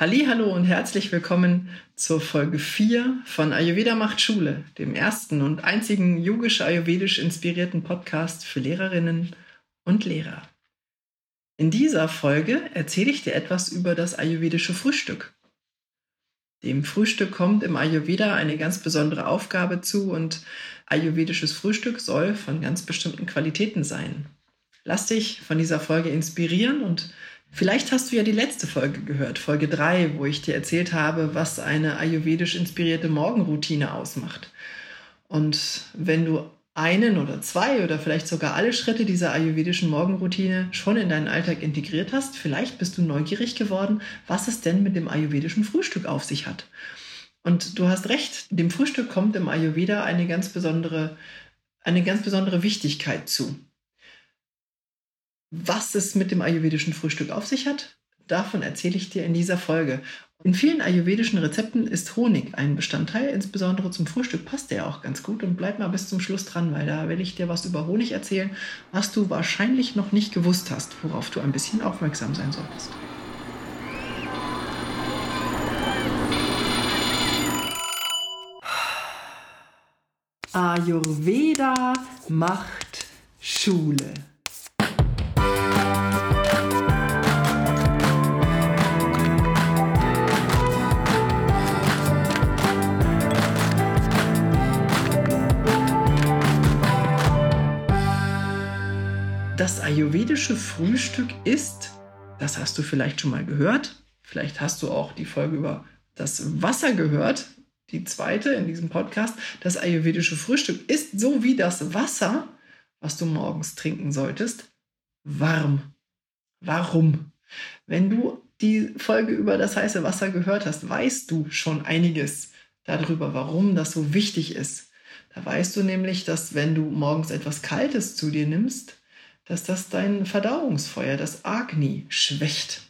Hallo und herzlich willkommen zur Folge 4 von Ayurveda macht Schule, dem ersten und einzigen yogisch-ayurvedisch inspirierten Podcast für Lehrerinnen und Lehrer. In dieser Folge erzähle ich dir etwas über das ayurvedische Frühstück. Dem Frühstück kommt im Ayurveda eine ganz besondere Aufgabe zu und ayurvedisches Frühstück soll von ganz bestimmten Qualitäten sein. Lass dich von dieser Folge inspirieren und Vielleicht hast du ja die letzte Folge gehört, Folge 3, wo ich dir erzählt habe, was eine ayurvedisch inspirierte Morgenroutine ausmacht. Und wenn du einen oder zwei oder vielleicht sogar alle Schritte dieser ayurvedischen Morgenroutine schon in deinen Alltag integriert hast, vielleicht bist du neugierig geworden, was es denn mit dem ayurvedischen Frühstück auf sich hat. Und du hast recht, dem Frühstück kommt im Ayurveda eine ganz besondere, eine ganz besondere Wichtigkeit zu. Was es mit dem ayurvedischen Frühstück auf sich hat, davon erzähle ich dir in dieser Folge. In vielen ayurvedischen Rezepten ist Honig ein Bestandteil, insbesondere zum Frühstück passt der auch ganz gut und bleib mal bis zum Schluss dran, weil da will ich dir was über Honig erzählen, was du wahrscheinlich noch nicht gewusst hast, worauf du ein bisschen aufmerksam sein solltest. Ayurveda macht Schule. Das ayurvedische Frühstück ist, das hast du vielleicht schon mal gehört, vielleicht hast du auch die Folge über das Wasser gehört, die zweite in diesem Podcast. Das ayurvedische Frühstück ist so wie das Wasser, was du morgens trinken solltest, warm. Warum? Wenn du die Folge über das heiße Wasser gehört hast, weißt du schon einiges darüber, warum das so wichtig ist. Da weißt du nämlich, dass wenn du morgens etwas Kaltes zu dir nimmst, dass das dein Verdauungsfeuer, das Agni, schwächt.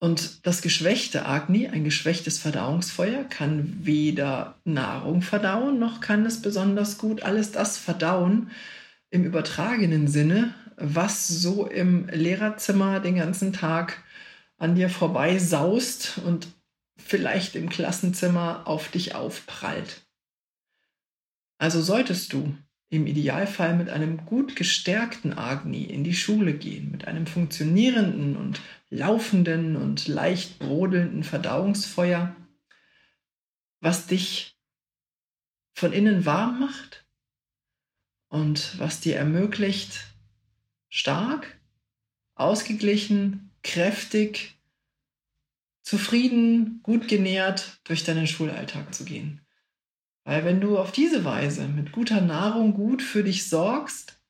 Und das geschwächte Agni, ein geschwächtes Verdauungsfeuer, kann weder Nahrung verdauen, noch kann es besonders gut alles das verdauen im übertragenen Sinne, was so im Lehrerzimmer den ganzen Tag an dir vorbei saust und vielleicht im Klassenzimmer auf dich aufprallt. Also solltest du im Idealfall mit einem gut gestärkten Agni in die Schule gehen, mit einem funktionierenden und laufenden und leicht brodelnden Verdauungsfeuer, was dich von innen warm macht und was dir ermöglicht, stark, ausgeglichen, kräftig, zufrieden, gut genährt durch deinen Schulalltag zu gehen. Weil wenn du auf diese Weise mit guter Nahrung gut für dich sorgst,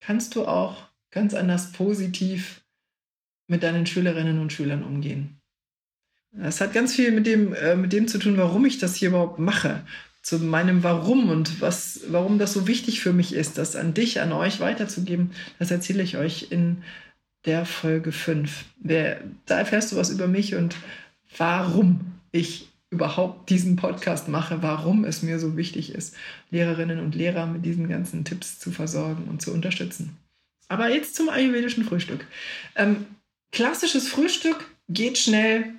kannst du auch ganz anders positiv mit deinen Schülerinnen und Schülern umgehen. Das hat ganz viel mit dem, äh, mit dem zu tun, warum ich das hier überhaupt mache. Zu meinem Warum und was, warum das so wichtig für mich ist, das an dich, an euch weiterzugeben, das erzähle ich euch in der Folge 5. Da erfährst du was über mich und warum ich überhaupt diesen Podcast mache, warum es mir so wichtig ist, Lehrerinnen und Lehrer mit diesen ganzen Tipps zu versorgen und zu unterstützen. Aber jetzt zum ayurvedischen Frühstück. Ähm, klassisches Frühstück geht schnell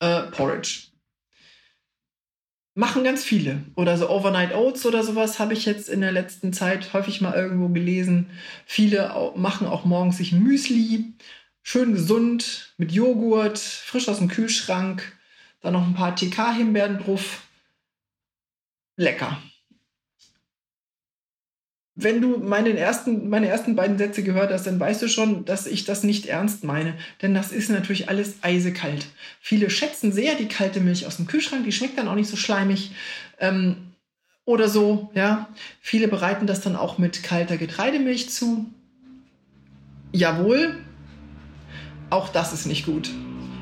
äh, Porridge. Machen ganz viele. Oder so Overnight Oats oder sowas habe ich jetzt in der letzten Zeit häufig mal irgendwo gelesen. Viele machen auch morgens sich Müsli. Schön gesund, mit Joghurt, frisch aus dem Kühlschrank dann noch ein paar TK-Himbeeren drauf. Lecker. Wenn du meine ersten, meine ersten beiden Sätze gehört hast, dann weißt du schon, dass ich das nicht ernst meine. Denn das ist natürlich alles eisekalt. Viele schätzen sehr die kalte Milch aus dem Kühlschrank. Die schmeckt dann auch nicht so schleimig. Ähm, oder so, ja. Viele bereiten das dann auch mit kalter Getreidemilch zu. Jawohl, auch das ist nicht gut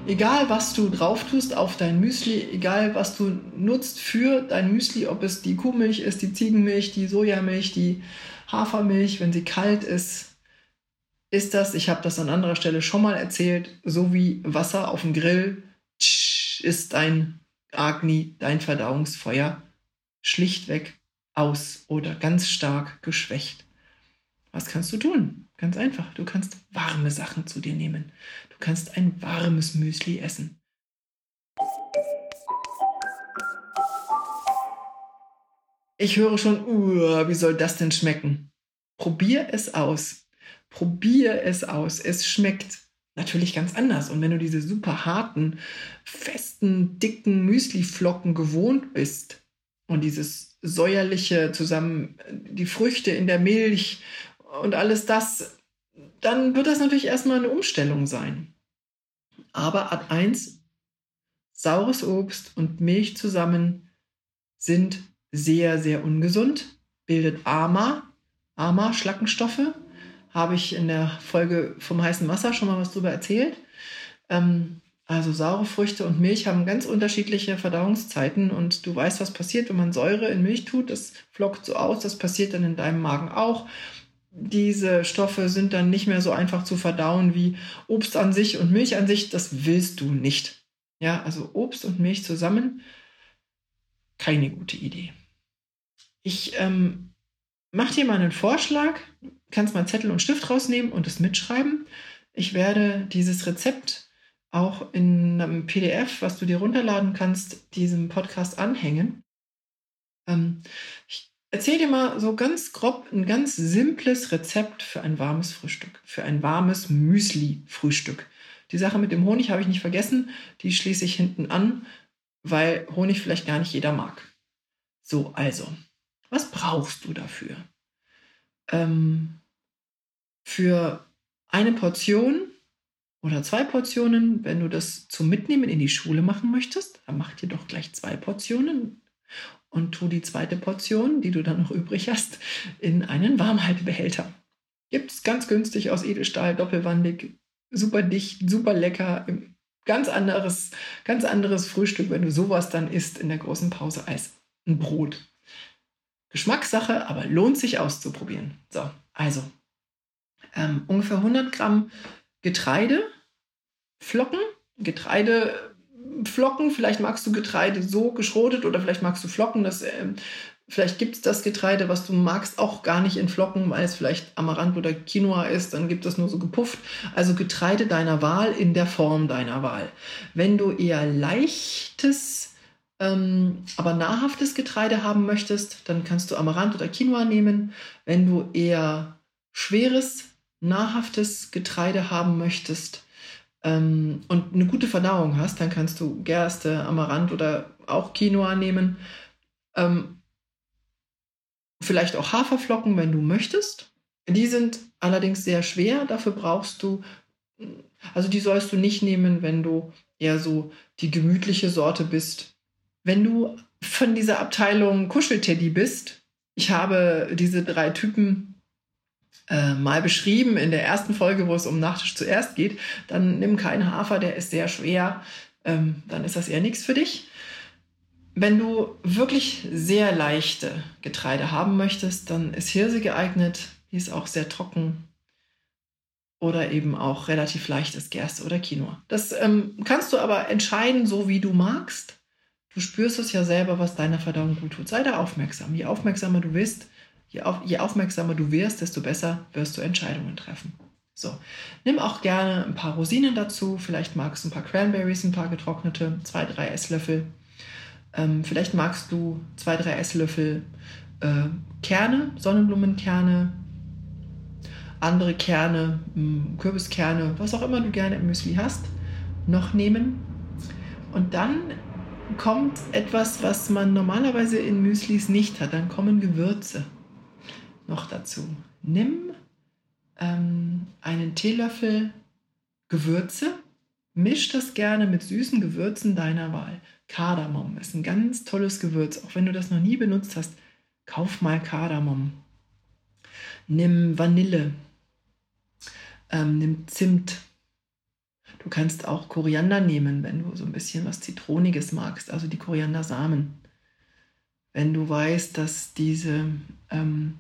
egal was du drauf tust auf dein Müsli, egal was du nutzt für dein Müsli, ob es die Kuhmilch ist, die Ziegenmilch, die Sojamilch, die Hafermilch, wenn sie kalt ist, ist das, ich habe das an anderer Stelle schon mal erzählt, so wie Wasser auf dem Grill, ist dein Agni, dein Verdauungsfeuer schlichtweg aus oder ganz stark geschwächt. Was kannst du tun? Ganz einfach. Du kannst warme Sachen zu dir nehmen. Kannst ein warmes Müsli essen. Ich höre schon, wie soll das denn schmecken? Probier es aus. Probier es aus. Es schmeckt natürlich ganz anders. Und wenn du diese super harten, festen, dicken Müsliflocken gewohnt bist und dieses säuerliche zusammen, die Früchte in der Milch und alles das, dann wird das natürlich erstmal eine Umstellung sein. Aber Art 1, saures Obst und Milch zusammen sind sehr, sehr ungesund, bildet AMA, AMA, Schlackenstoffe. Habe ich in der Folge vom heißen Wasser schon mal was drüber erzählt. Ähm, also saure Früchte und Milch haben ganz unterschiedliche Verdauungszeiten und du weißt, was passiert, wenn man Säure in Milch tut. Das flockt so aus, das passiert dann in deinem Magen auch. Diese Stoffe sind dann nicht mehr so einfach zu verdauen wie Obst an sich und Milch an sich. Das willst du nicht. Ja, also Obst und Milch zusammen, keine gute Idee. Ich ähm, mache dir mal einen Vorschlag. Du kannst mal Zettel und Stift rausnehmen und es mitschreiben. Ich werde dieses Rezept auch in einem PDF, was du dir runterladen kannst, diesem Podcast anhängen. Ähm, ich erzähle dir mal so ganz grob ein ganz simples Rezept für ein warmes Frühstück, für ein warmes Müsli-Frühstück. Die Sache mit dem Honig habe ich nicht vergessen, die schließe ich hinten an, weil Honig vielleicht gar nicht jeder mag. So, also, was brauchst du dafür? Ähm, für eine Portion oder zwei Portionen, wenn du das zum Mitnehmen in die Schule machen möchtest, dann mach dir doch gleich zwei Portionen und tu die zweite Portion, die du dann noch übrig hast, in einen Warmhaltebehälter. Gibt es ganz günstig aus Edelstahl, doppelwandig, super dicht, super lecker, ganz anderes, ganz anderes Frühstück, wenn du sowas dann isst in der großen Pause als ein Brot. Geschmackssache, aber lohnt sich auszuprobieren. So, also ähm, ungefähr 100 Gramm Getreide, Flocken, Getreideflocken. Vielleicht magst du Getreide so geschrotet oder vielleicht magst du Flocken. Das, äh, vielleicht gibt es das Getreide, was du magst, auch gar nicht in Flocken, weil es vielleicht Amaranth oder Quinoa ist. Dann gibt es nur so gepufft. Also Getreide deiner Wahl in der Form deiner Wahl. Wenn du eher leichtes ähm, aber nahrhaftes Getreide haben möchtest, dann kannst du Amaranth oder Quinoa nehmen. Wenn du eher schweres nahrhaftes Getreide haben möchtest ähm, und eine gute Verdauung hast, dann kannst du Gerste, Amaranth oder auch Quinoa nehmen. Ähm, vielleicht auch Haferflocken, wenn du möchtest. Die sind allerdings sehr schwer. Dafür brauchst du, also die sollst du nicht nehmen, wenn du eher so die gemütliche Sorte bist. Wenn du von dieser Abteilung Kuschelteddy bist, ich habe diese drei Typen äh, mal beschrieben in der ersten Folge, wo es um Nachtisch zuerst geht, dann nimm keinen Hafer, der ist sehr schwer, ähm, dann ist das eher nichts für dich. Wenn du wirklich sehr leichte Getreide haben möchtest, dann ist Hirse geeignet. Die ist auch sehr trocken. Oder eben auch relativ leichtes Gerste oder Quinoa. Das ähm, kannst du aber entscheiden, so wie du magst. Du spürst es ja selber, was deiner Verdauung gut tut. Sei da aufmerksam. Je aufmerksamer du bist, Je, auf, je aufmerksamer du wirst, desto besser wirst du Entscheidungen treffen. So, nimm auch gerne ein paar Rosinen dazu. Vielleicht magst du ein paar Cranberries, ein paar getrocknete, zwei, drei Esslöffel. Ähm, vielleicht magst du zwei, drei Esslöffel äh, Kerne, Sonnenblumenkerne, andere Kerne, hm, Kürbiskerne, was auch immer du gerne im Müsli hast, noch nehmen. Und dann kommt etwas, was man normalerweise in Müslis nicht hat. Dann kommen Gewürze noch dazu. Nimm ähm, einen Teelöffel Gewürze, misch das gerne mit süßen Gewürzen deiner Wahl. Kardamom ist ein ganz tolles Gewürz. Auch wenn du das noch nie benutzt hast, kauf mal Kardamom. Nimm Vanille. Ähm, nimm Zimt. Du kannst auch Koriander nehmen, wenn du so ein bisschen was Zitroniges magst, also die Koriandersamen. Wenn du weißt, dass diese ähm,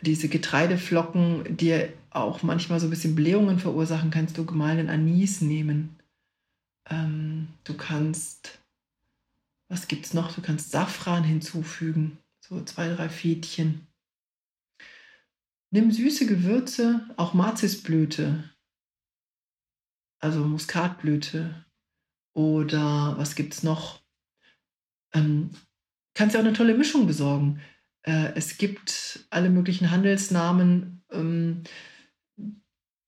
diese Getreideflocken dir auch manchmal so ein bisschen Blähungen verursachen, kannst du gemahlenen Anis nehmen. Ähm, du kannst, was gibt es noch? Du kannst Safran hinzufügen, so zwei, drei Fädchen. Nimm süße Gewürze, auch Marzisblüte, also Muskatblüte oder was gibt es noch? Ähm, kannst ja auch eine tolle Mischung besorgen. Äh, es gibt alle möglichen Handelsnamen, ähm,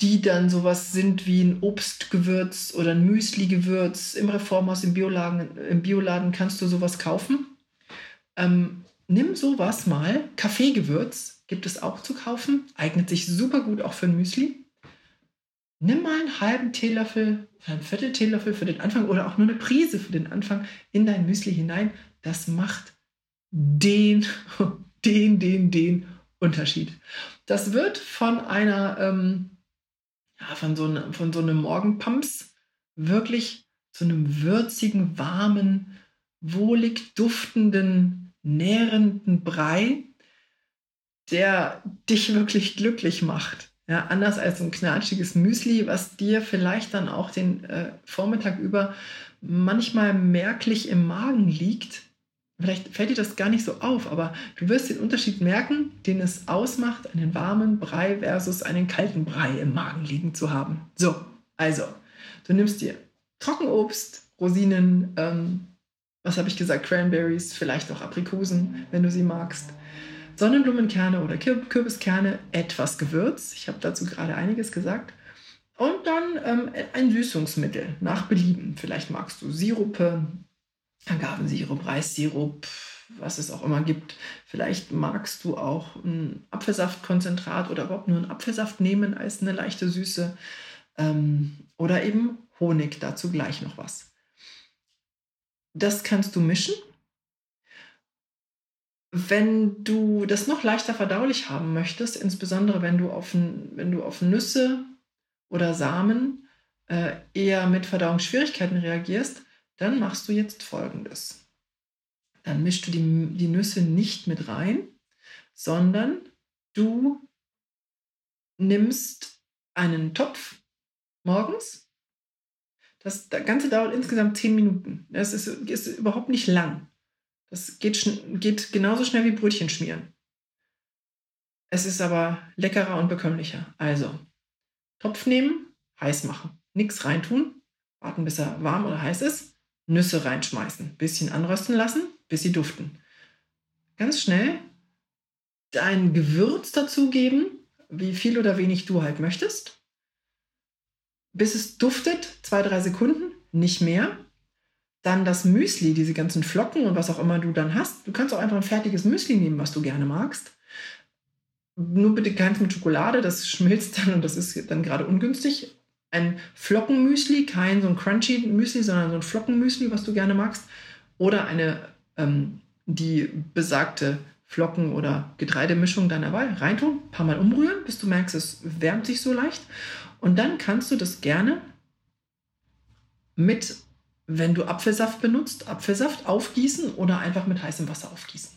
die dann sowas sind wie ein Obstgewürz oder ein Müsli-Gewürz. Im Reformhaus, im Bioladen, im Bioladen kannst du sowas kaufen. Ähm, nimm sowas mal. Kaffeegewürz gibt es auch zu kaufen. Eignet sich super gut auch für ein Müsli. Nimm mal einen halben Teelöffel, einen Viertel Teelöffel für den Anfang oder auch nur eine Prise für den Anfang in dein Müsli hinein. Das macht den, den, den, den Unterschied. Das wird von einer ähm, ja, von, so einem, von so einem Morgenpumps wirklich zu einem würzigen, warmen, wohlig duftenden, nährenden Brei, der dich wirklich glücklich macht. Ja, anders als ein knatschiges Müsli, was dir vielleicht dann auch den äh, Vormittag über manchmal merklich im Magen liegt, Vielleicht fällt dir das gar nicht so auf, aber du wirst den Unterschied merken, den es ausmacht, einen warmen Brei versus einen kalten Brei im Magen liegen zu haben. So, also, du nimmst dir Trockenobst, Rosinen, ähm, was habe ich gesagt, Cranberries, vielleicht auch Aprikosen, wenn du sie magst. Sonnenblumenkerne oder Kürbiskerne, etwas Gewürz. Ich habe dazu gerade einiges gesagt. Und dann ähm, ein Süßungsmittel nach Belieben. Vielleicht magst du Sirupe, Agavensirup, Reissirup, was es auch immer gibt. Vielleicht magst du auch ein Apfelsaftkonzentrat oder überhaupt nur einen Apfelsaft nehmen als eine leichte Süße. Ähm, oder eben Honig, dazu gleich noch was. Das kannst du mischen. Wenn du das noch leichter verdaulich haben möchtest, insbesondere wenn du auf, wenn du auf Nüsse oder Samen äh, eher mit Verdauungsschwierigkeiten reagierst, dann machst du jetzt folgendes. Dann mischst du die, die Nüsse nicht mit rein, sondern du nimmst einen Topf morgens. Das, das Ganze dauert insgesamt zehn Minuten. Das ist, ist überhaupt nicht lang. Das geht, geht genauso schnell wie Brötchen schmieren. Es ist aber leckerer und bekömmlicher. Also, Topf nehmen, heiß machen. Nichts reintun, warten bis er warm oder heiß ist. Nüsse reinschmeißen, bisschen anrösten lassen, bis sie duften. Ganz schnell dein Gewürz dazugeben, wie viel oder wenig du halt möchtest. Bis es duftet, zwei, drei Sekunden, nicht mehr. Dann das Müsli, diese ganzen Flocken und was auch immer du dann hast. Du kannst auch einfach ein fertiges Müsli nehmen, was du gerne magst. Nur bitte keins mit Schokolade, das schmilzt dann und das ist dann gerade ungünstig ein Flockenmüsli, kein so ein crunchy Müsli, sondern so ein Flockenmüsli, was du gerne magst. Oder eine, ähm, die besagte Flocken- oder Getreidemischung deiner Wahl reintun, ein paar Mal umrühren, bis du merkst, es wärmt sich so leicht. Und dann kannst du das gerne mit, wenn du Apfelsaft benutzt, Apfelsaft aufgießen oder einfach mit heißem Wasser aufgießen.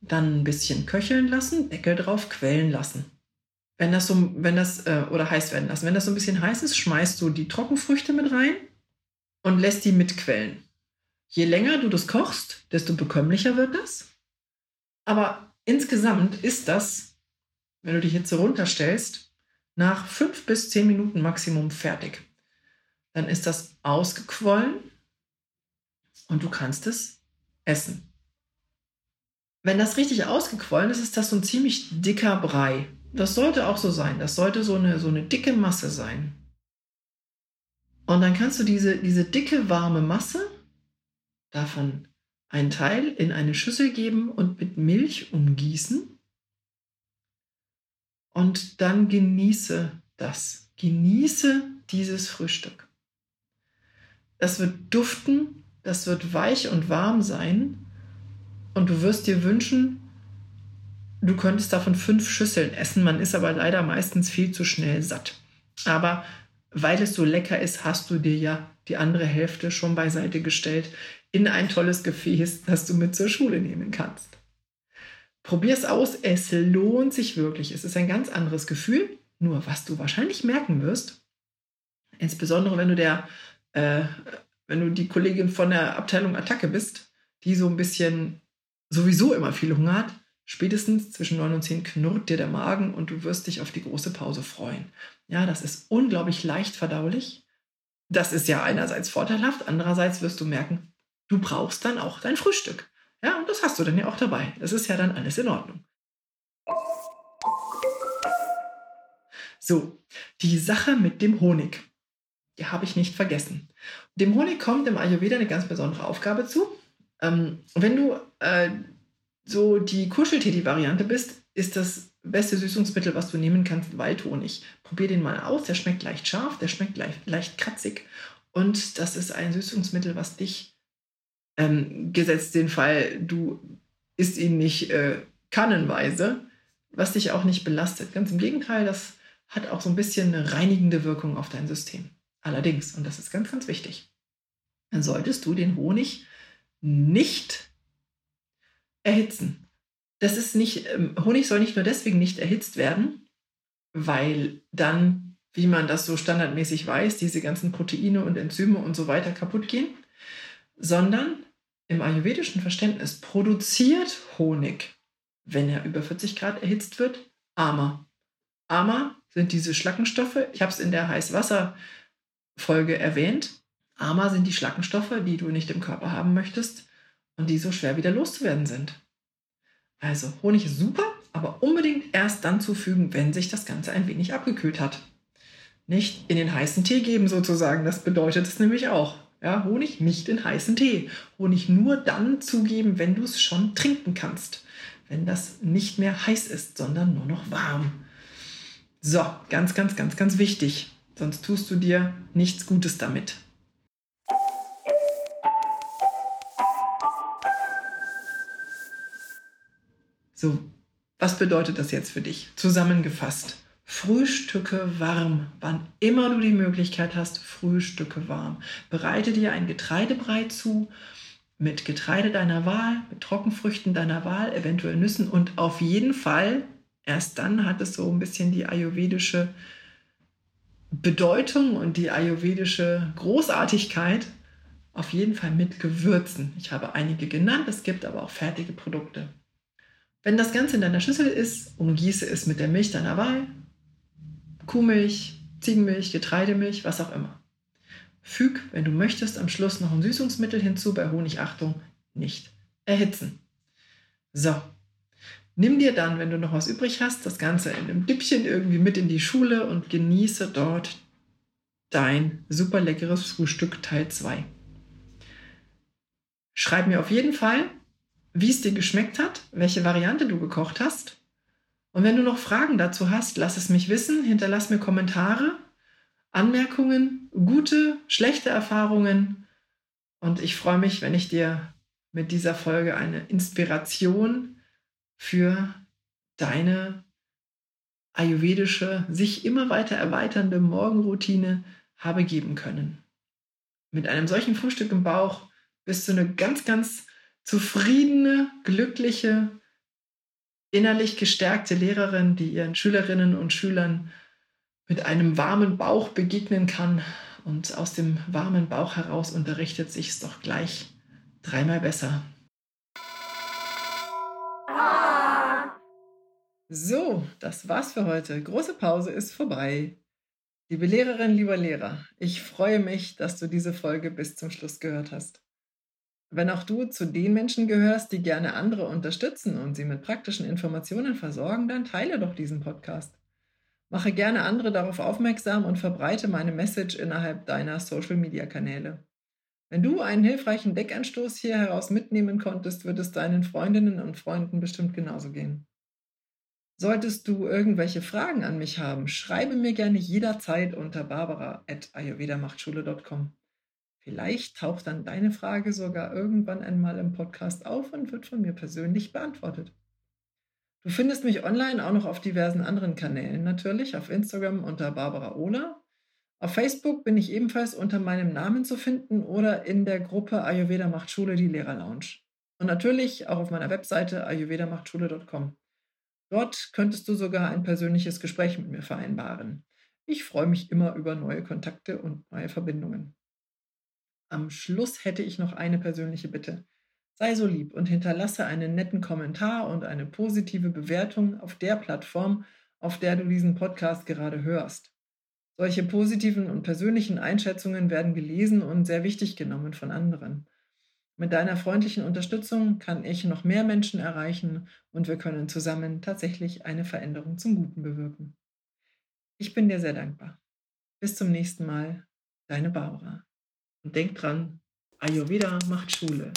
Dann ein bisschen köcheln lassen, Deckel drauf, quellen lassen. Wenn das so, wenn das, äh, oder heiß werden lassen. Wenn das so ein bisschen heiß ist, schmeißt du die Trockenfrüchte mit rein und lässt die mitquellen. Je länger du das kochst, desto bekömmlicher wird das. Aber insgesamt ist das, wenn du jetzt so runterstellst, nach fünf bis zehn Minuten Maximum fertig. Dann ist das ausgequollen und du kannst es essen. Wenn das richtig ausgequollen ist, ist das so ein ziemlich dicker Brei das sollte auch so sein. Das sollte so eine, so eine dicke Masse sein. Und dann kannst du diese, diese dicke, warme Masse davon einen Teil in eine Schüssel geben und mit Milch umgießen. Und dann genieße das. Genieße dieses Frühstück. Das wird duften, das wird weich und warm sein. Und du wirst dir wünschen, du könntest davon fünf Schüsseln essen. Man ist aber leider meistens viel zu schnell satt. Aber weil es so lecker ist, hast du dir ja die andere Hälfte schon beiseite gestellt in ein tolles Gefäß, das du mit zur Schule nehmen kannst. Probier es aus, es lohnt sich wirklich. Es ist ein ganz anderes Gefühl. Nur was du wahrscheinlich merken wirst, insbesondere wenn du der, äh, wenn du die Kollegin von der Abteilung Attacke bist, die so ein bisschen sowieso immer viel Hunger hat, Spätestens zwischen 9 und 10 knurrt dir der Magen und du wirst dich auf die große Pause freuen. Ja, das ist unglaublich leicht verdaulich. Das ist ja einerseits vorteilhaft, andererseits wirst du merken, du brauchst dann auch dein Frühstück. Ja, und das hast du dann ja auch dabei. Das ist ja dann alles in Ordnung. So, die Sache mit dem Honig, die habe ich nicht vergessen. Dem Honig kommt im Ayurveda eine ganz besondere Aufgabe zu. Ähm, wenn du äh, so die Kuschelteddy-Variante bist, ist das beste Süßungsmittel, was du nehmen kannst, Waldhonig. Probier den mal aus. Der schmeckt leicht scharf, der schmeckt leicht, leicht kratzig. Und das ist ein Süßungsmittel, was dich, ähm, gesetzt den Fall, du isst ihn nicht äh, kannenweise, was dich auch nicht belastet. Ganz im Gegenteil, das hat auch so ein bisschen eine reinigende Wirkung auf dein System. Allerdings, und das ist ganz, ganz wichtig, dann solltest du den Honig nicht erhitzen. Das ist nicht, ähm, Honig soll nicht nur deswegen nicht erhitzt werden, weil dann, wie man das so standardmäßig weiß, diese ganzen Proteine und Enzyme und so weiter kaputt gehen, sondern im ayurvedischen Verständnis produziert Honig, wenn er über 40 Grad erhitzt wird, Ama. Ama sind diese Schlackenstoffe. Ich habe es in der Heißwasser-Folge erwähnt. Ama sind die Schlackenstoffe, die du nicht im Körper haben möchtest und die so schwer wieder loszuwerden sind. Also Honig ist super, aber unbedingt erst dann zufügen, wenn sich das Ganze ein wenig abgekühlt hat. Nicht in den heißen Tee geben sozusagen, das bedeutet es nämlich auch. Ja, Honig nicht in heißen Tee. Honig nur dann zugeben, wenn du es schon trinken kannst. Wenn das nicht mehr heiß ist, sondern nur noch warm. So, ganz, ganz, ganz, ganz wichtig. Sonst tust du dir nichts Gutes damit. So, was bedeutet das jetzt für dich? Zusammengefasst. Frühstücke warm. Wann immer du die Möglichkeit hast, Frühstücke warm. Bereite dir ein Getreidebrei zu mit Getreide deiner Wahl, mit Trockenfrüchten deiner Wahl, eventuell Nüssen und auf jeden Fall erst dann hat es so ein bisschen die ayurvedische Bedeutung und die ayurvedische Großartigkeit. Auf jeden Fall mit Gewürzen. Ich habe einige genannt, es gibt aber auch fertige Produkte. Wenn das Ganze in deiner Schüssel ist, umgieße es mit der Milch deiner Wahl. Kuhmilch, Ziegenmilch, Getreidemilch, was auch immer. Füg, wenn du möchtest, am Schluss noch ein Süßungsmittel hinzu, bei Honig Achtung, nicht erhitzen. So, Nimm dir dann, wenn du noch was übrig hast, das Ganze in einem Dippchen irgendwie mit in die Schule und genieße dort dein super leckeres Frühstück Teil 2. Schreib mir auf jeden Fall, wie es dir geschmeckt hat, welche Variante du gekocht hast. Und wenn du noch Fragen dazu hast, lass es mich wissen, hinterlass mir Kommentare, Anmerkungen, gute, schlechte Erfahrungen. Und ich freue mich, wenn ich dir mit dieser Folge eine Inspiration für deine ayurvedische, sich immer weiter erweiternde Morgenroutine habe geben können. Mit einem solchen Frühstück im Bauch bist du eine ganz, ganz zufriedene, glückliche, innerlich gestärkte Lehrerin, die ihren Schülerinnen und Schülern mit einem warmen Bauch begegnen kann. Und aus dem warmen Bauch heraus unterrichtet sich es doch gleich dreimal besser. So, das war's für heute. Große Pause ist vorbei. Liebe Lehrerin, lieber Lehrer, ich freue mich, dass du diese Folge bis zum Schluss gehört hast. Wenn auch du zu den Menschen gehörst, die gerne andere unterstützen und sie mit praktischen Informationen versorgen, dann teile doch diesen Podcast. Mache gerne andere darauf aufmerksam und verbreite meine Message innerhalb deiner Social-Media-Kanäle. Wenn du einen hilfreichen Deckanstoß hier heraus mitnehmen konntest, wird es deinen Freundinnen und Freunden bestimmt genauso gehen. Solltest du irgendwelche Fragen an mich haben, schreibe mir gerne jederzeit unter barbara.ayurvedamachtschule.com. Vielleicht taucht dann deine Frage sogar irgendwann einmal im Podcast auf und wird von mir persönlich beantwortet. Du findest mich online auch noch auf diversen anderen Kanälen, natürlich auf Instagram unter Barbara Ola. Auf Facebook bin ich ebenfalls unter meinem Namen zu finden oder in der Gruppe Ayurveda macht Schule, die Lehrerlounge. Und natürlich auch auf meiner Webseite ayurvedamachtschule.com. Dort könntest du sogar ein persönliches Gespräch mit mir vereinbaren. Ich freue mich immer über neue Kontakte und neue Verbindungen. Am Schluss hätte ich noch eine persönliche Bitte. Sei so lieb und hinterlasse einen netten Kommentar und eine positive Bewertung auf der Plattform, auf der du diesen Podcast gerade hörst. Solche positiven und persönlichen Einschätzungen werden gelesen und sehr wichtig genommen von anderen. Mit deiner freundlichen Unterstützung kann ich noch mehr Menschen erreichen und wir können zusammen tatsächlich eine Veränderung zum Guten bewirken. Ich bin dir sehr dankbar. Bis zum nächsten Mal, deine Barbara. Und denk dran, Ayurveda macht Schule.